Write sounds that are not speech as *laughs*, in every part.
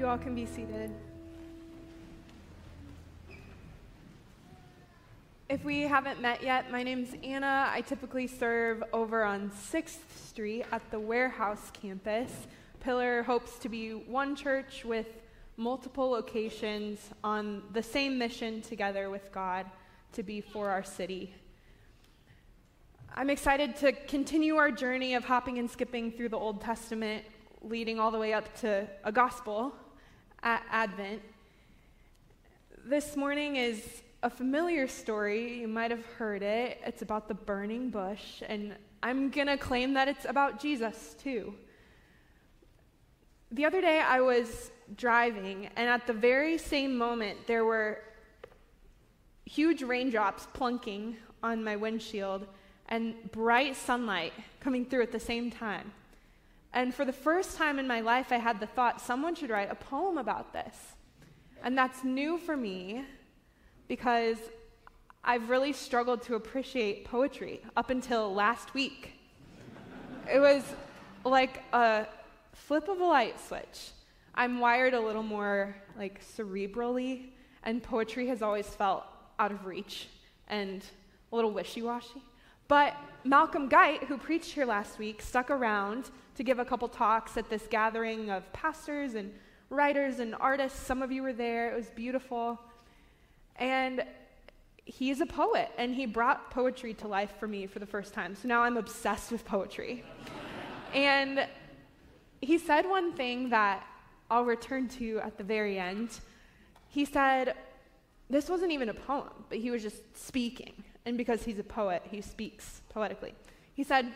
You all can be seated. If we haven't met yet, my name's Anna. I typically serve over on 6th Street at the warehouse campus. Pillar hopes to be one church with multiple locations on the same mission together with God to be for our city. I'm excited to continue our journey of hopping and skipping through the Old Testament, leading all the way up to a gospel at Advent. This morning is a familiar story. You might have heard it. It's about the burning bush, and I'm going to claim that it's about Jesus too. The other day, I was driving, and at the very same moment, there were huge raindrops plunking on my windshield and bright sunlight coming through at the same time. And for the first time in my life, I had the thought someone should write a poem about this. And that's new for me because I've really struggled to appreciate poetry up until last week. it was like a flip of a light switch. I'm wired a little more like cerebrally, and poetry has always felt out of reach and a little wishy washy. But Malcolm Guite, who preached here last week, stuck around to give a couple talks at this gathering of pastors and writers and artists. Some of you were there, it was beautiful. And he's a poet, and he brought poetry to life for me for the first time. So now I'm obsessed with poetry. *laughs* and he said one thing that I'll return to at the very end. He said, this wasn't even a poem, but he was just speaking. And because he's a poet, he speaks poetically. He said,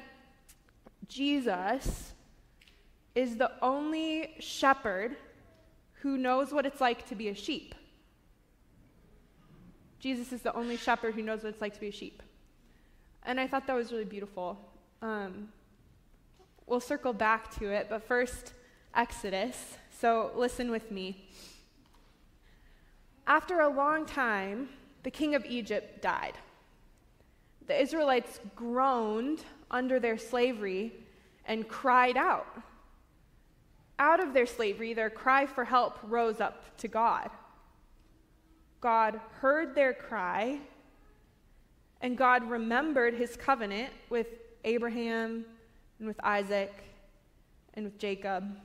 Jesus is the only shepherd who knows what it's like to be a sheep. Jesus is the only shepherd who knows what it's like to be a sheep. And I thought that was really beautiful. Um, we'll circle back to it, but first, Exodus. So listen with me. After a long time, the king of Egypt died. The Israelites groaned under their slavery and cried out. Out of their slavery, their cry for help rose up to God. God heard their cry, and God remembered his covenant with Abraham and with Isaac and with Jacob.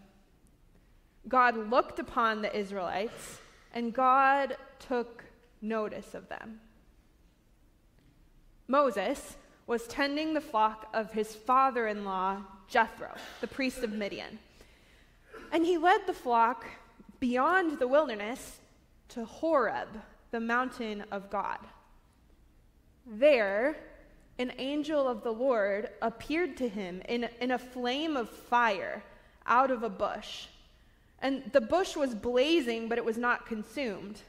God looked upon the Israelites, and God took notice of them. Moses was tending the flock of his father in law, Jethro, the priest of Midian. And he led the flock beyond the wilderness to Horeb, the mountain of God. There, an angel of the Lord appeared to him in, in a flame of fire out of a bush. And the bush was blazing, but it was not consumed.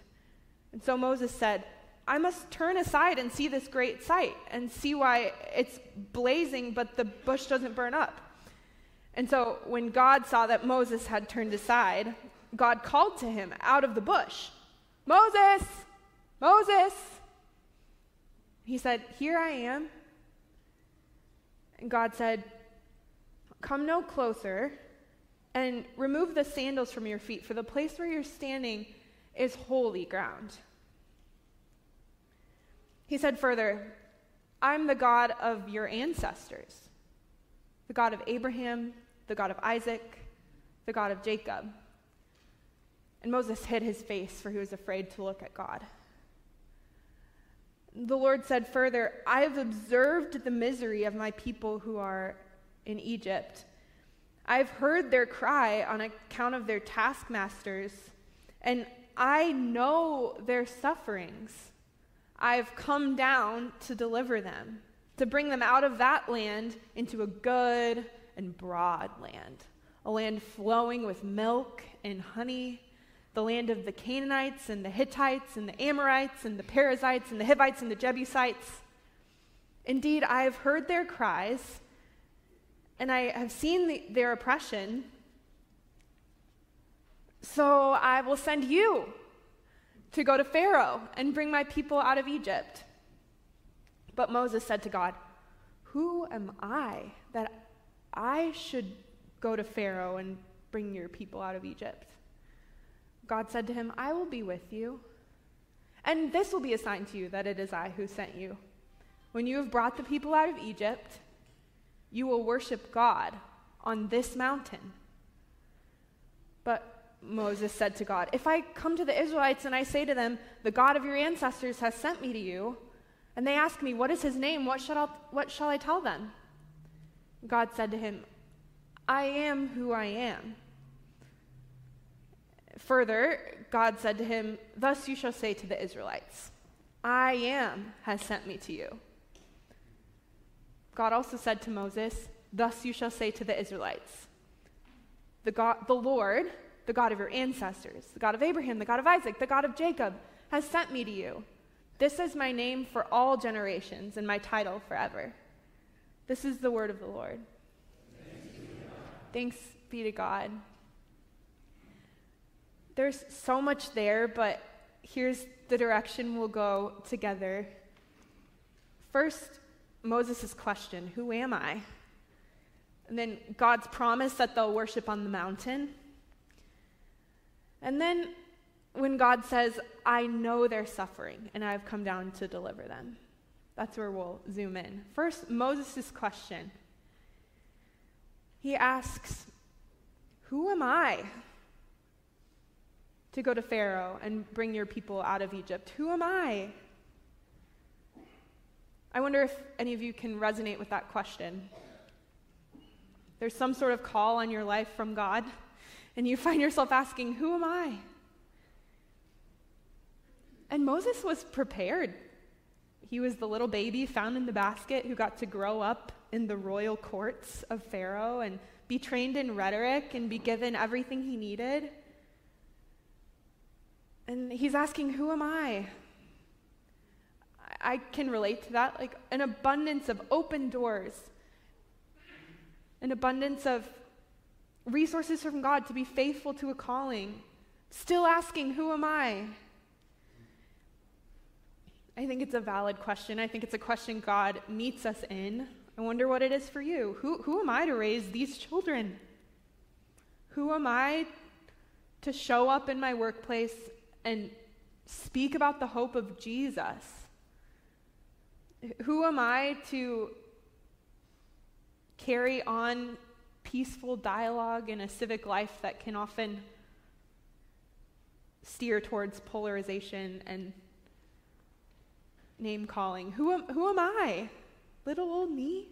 And so Moses said, I must turn aside and see this great sight and see why it's blazing, but the bush doesn't burn up. And so when God saw that Moses had turned aside, God called to him out of the bush Moses, Moses. He said, Here I am. And God said, Come no closer and remove the sandals from your feet, for the place where you're standing is holy ground. He said further, I'm the God of your ancestors, the God of Abraham, the God of Isaac, the God of Jacob. And Moses hid his face, for he was afraid to look at God. The Lord said further, I have observed the misery of my people who are in Egypt. I've heard their cry on account of their taskmasters, and I know their sufferings. I've come down to deliver them, to bring them out of that land into a good and broad land, a land flowing with milk and honey the land of the Canaanites and the Hittites and the Amorites and the Perizzites and the Hivites and the Jebusites. Indeed, I have heard their cries and I have seen the, their oppression. So I will send you to go to Pharaoh and bring my people out of Egypt. But Moses said to God, Who am I that I should go to Pharaoh and bring your people out of Egypt? God said to him, I will be with you. And this will be a sign to you that it is I who sent you. When you have brought the people out of Egypt, you will worship God on this mountain. But Moses said to God, If I come to the Israelites and I say to them, The God of your ancestors has sent me to you, and they ask me, What is his name? What shall, I, what shall I tell them? God said to him, I am who I am. Further, God said to him, Thus you shall say to the Israelites, I am has sent me to you. God also said to Moses, Thus you shall say to the Israelites, the, God, the Lord, the God of your ancestors, the God of Abraham, the God of Isaac, the God of Jacob, has sent me to you. This is my name for all generations and my title forever. This is the word of the Lord. Thanks be to God. There's so much there, but here's the direction we'll go together. First, Moses' question Who am I? And then God's promise that they'll worship on the mountain. And then when God says, I know they're suffering and I've come down to deliver them. That's where we'll zoom in. First, Moses' question. He asks, Who am I? to go to Pharaoh and bring your people out of Egypt? Who am I? I wonder if any of you can resonate with that question. There's some sort of call on your life from God, and you find yourself asking, Who am I? And Moses was prepared. He was the little baby found in the basket who got to grow up in the royal courts of Pharaoh and be trained in rhetoric and be given everything he needed. And he's asking, Who am I? I can relate to that. Like an abundance of open doors, an abundance of resources from God to be faithful to a calling. Still asking, Who am I? I think it's a valid question. I think it's a question God meets us in. I wonder what it is for you. Who, who am I to raise these children? Who am I to show up in my workplace and speak about the hope of Jesus? Who am I to carry on peaceful dialogue in a civic life that can often steer towards polarization and name calling? Who am, who am I? Little old me?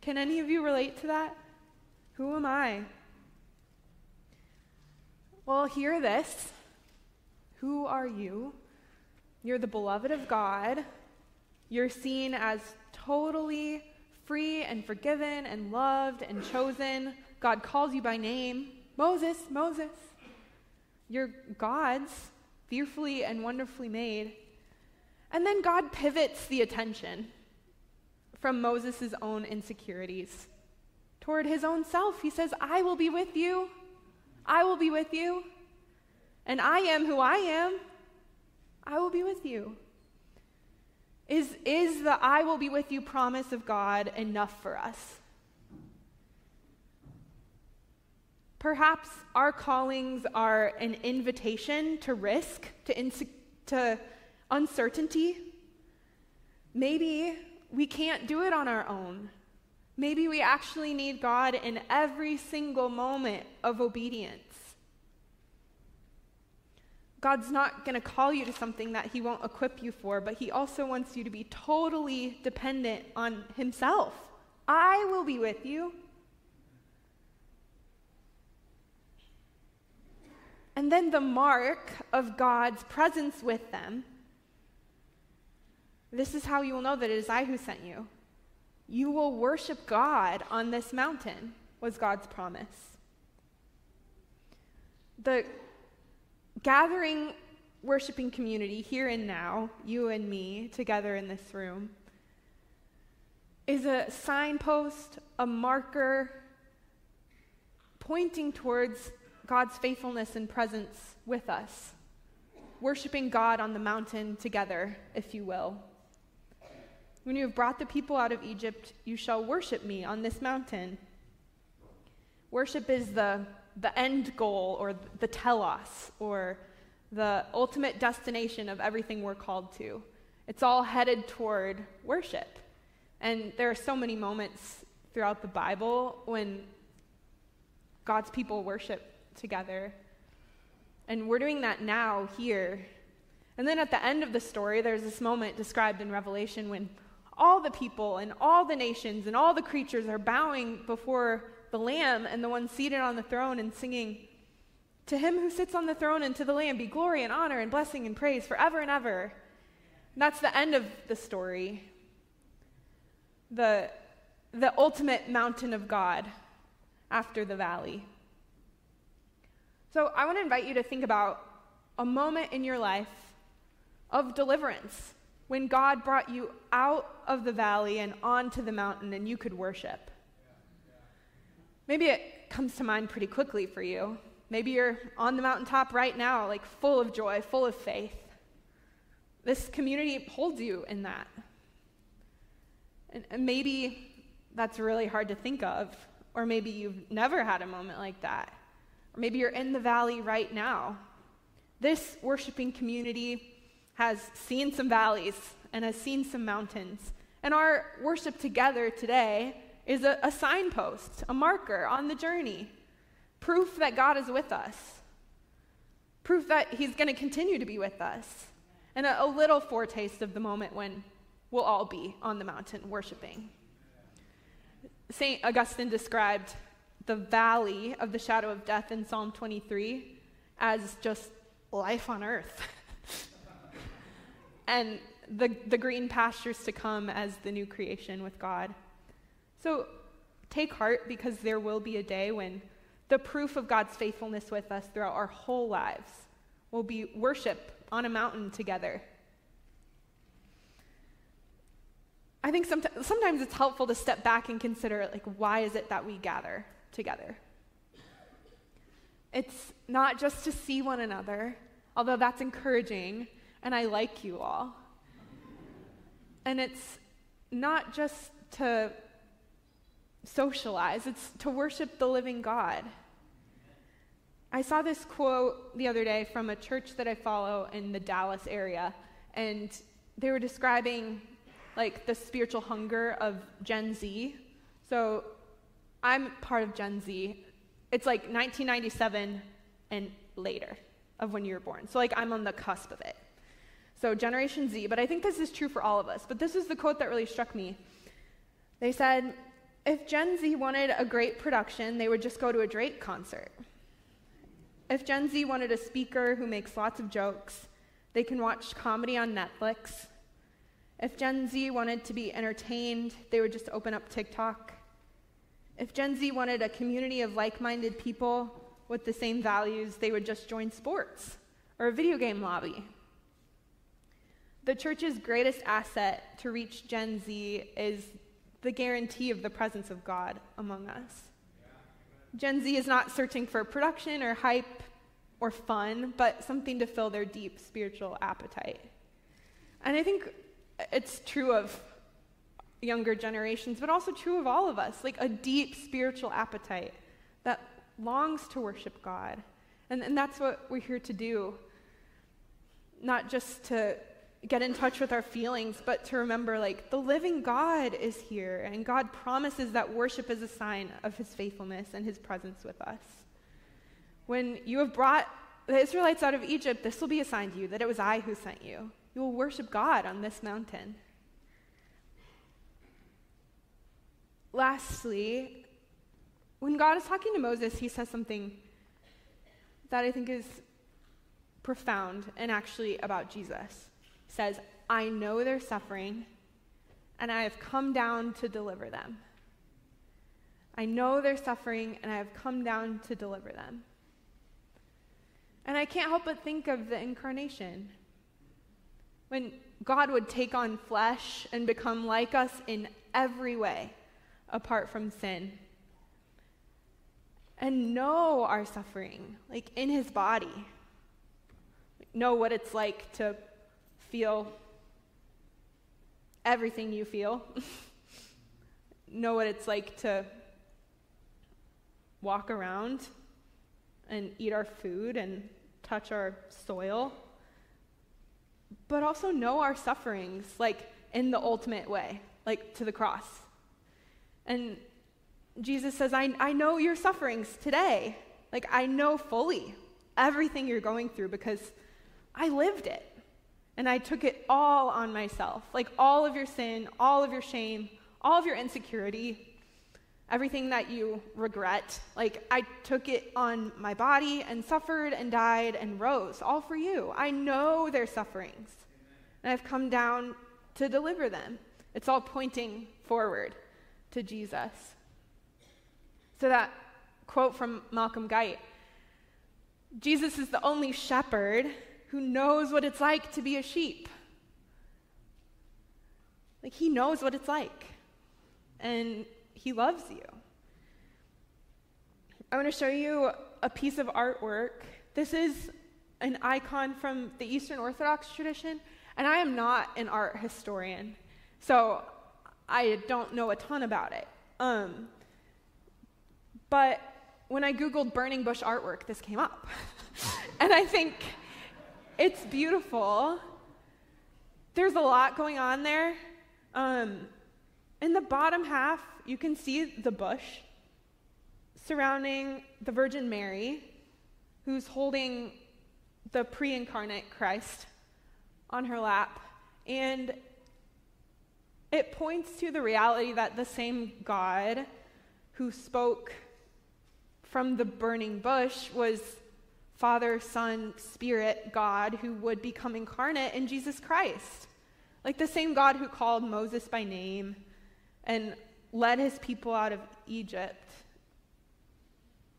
Can any of you relate to that? Who am I? Well, hear this. Who are you? You're the beloved of God. You're seen as totally free and forgiven and loved and chosen. God calls you by name Moses, Moses. You're God's, fearfully and wonderfully made. And then God pivots the attention from Moses' own insecurities toward his own self. He says, I will be with you. I will be with you and I am who I am, I will be with you. Is, is the I will be with you promise of God enough for us? Perhaps our callings are an invitation to risk, to, inse- to uncertainty. Maybe we can't do it on our own. Maybe we actually need God in every single moment of obedience. God's not going to call you to something that He won't equip you for, but He also wants you to be totally dependent on Himself. I will be with you. And then the mark of God's presence with them. This is how you will know that it is I who sent you. You will worship God on this mountain, was God's promise. The gathering worshiping community here and now, you and me together in this room, is a signpost, a marker pointing towards God's faithfulness and presence with us. Worshiping God on the mountain together, if you will. When you have brought the people out of Egypt, you shall worship me on this mountain. Worship is the the end goal or the telos or the ultimate destination of everything we're called to. It's all headed toward worship. And there are so many moments throughout the Bible when God's people worship together. And we're doing that now here. And then at the end of the story, there's this moment described in Revelation when all the people and all the nations and all the creatures are bowing before the Lamb and the one seated on the throne and singing, To him who sits on the throne and to the Lamb be glory and honor and blessing and praise forever and ever. And that's the end of the story. The, the ultimate mountain of God after the valley. So I want to invite you to think about a moment in your life of deliverance when God brought you out of the valley and onto the mountain and you could worship. Maybe it comes to mind pretty quickly for you. Maybe you're on the mountaintop right now, like full of joy, full of faith. This community holds you in that. And, maybe that's really hard to think of, or maybe you've never had a moment like that. Or maybe you're in the valley right now. This worshiping community has seen some valleys and has seen some mountains. And our worship together today is a, a signpost, a marker on the journey, proof that God is with us, proof that He's going to continue to be with us, and a, a little foretaste of the moment when we'll all be on the mountain worshiping. St. Augustine described the valley of the shadow of death in Psalm 23 as just life on earth. *laughs* and the, the green pastures to come as the new creation with God. So take heart because there will be a day when the proof of God's faithfulness with us throughout our whole lives will be worship on a mountain together. I think sometimes, sometimes it's helpful to step back and consider like why is it that we gather together? It's not just to see one another, although that's encouraging and I like you all. And it's not just to socialize, it's to worship the living God. I saw this quote the other day from a church that I follow in the Dallas area, and they were describing like the spiritual hunger of Gen Z. So I'm part of Gen Z. It's like 1997 and later of when you were born. So like I'm on the cusp of it. So Generation Z, but I think this is true for all of us. But this is the quote that really struck me. They said, if Gen Z wanted a great production, they would just go to a Drake concert. If Gen Z wanted a speaker who makes lots of jokes, they can watch comedy on Netflix. If Gen Z wanted to be entertained, they would just open up TikTok. If Gen Z wanted a community of like minded people with the same values, they would just join sports or a video game lobby. The church's greatest asset to reach Gen Z is the guarantee of the presence of God among us. Gen Z is not searching for production or hype or fun, but something to fill their deep spiritual appetite. And I think it's true of younger generations, but also true of all of us like a deep spiritual appetite that longs to worship God. And, and that's what we're here to do. Not just to get in touch with our feelings, but to remember like the living God is here, and God promises that worship is a sign of his faithfulness and his presence with us. When you have brought the Israelites out of Egypt, this will be a sign to you that it was I who sent you. You will worship God on this mountain. Lastly, when God is talking to Moses, he says something that I think is profound and actually about Jesus says, I know they're suffering, and I have come down to deliver them. I know they're suffering, and I have come down to deliver them. And I can't help but think of the incarnation. When God would take on flesh and become like us in every way, apart from sin. And know our suffering, like in his body. Know what it's like to feel everything you feel, *laughs* know what it's like to walk around and eat our food and touch our soil, but also know our sufferings, like in the ultimate way, like to the cross. And Jesus says, I, I know your sufferings today. Like, I know fully everything you're going through because I lived it. And I took it all on myself. Like, all of your sin, all of your shame, all of your insecurity, everything that you regret. Like, I took it on my body and suffered and died and rose, all for you. I know their sufferings. And I've come down to deliver them. It's all pointing forward to Jesus. So, that quote from Malcolm Guite Jesus is the only shepherd who knows what it's like to be a sheep. Like, he knows what it's like. And he loves you. I want to show you a piece of artwork. This is an icon from the Eastern Orthodox tradition, and I am not an art historian, so I don't know a ton about it. Um, but when I Googled burning bush artwork, this came up. *laughs* and I think it's beautiful. There's a lot going on there. Um, in the bottom half, you can see the bush surrounding the Virgin Mary, who's holding the pre incarnate Christ on her lap. And it points to the reality that the same God who spoke from the burning bush was Father, Son, Spirit, God, who would become incarnate in Jesus Christ. Like the same God who called Moses by name and led his people out of Egypt.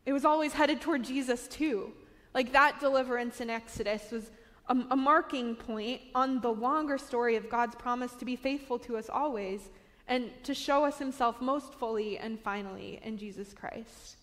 It was always headed toward Jesus, too. Like that deliverance in Exodus was a, a, marking point on the longer story of God's promise to be faithful to us always and to show us himself most fully and finally in Jesus Christ.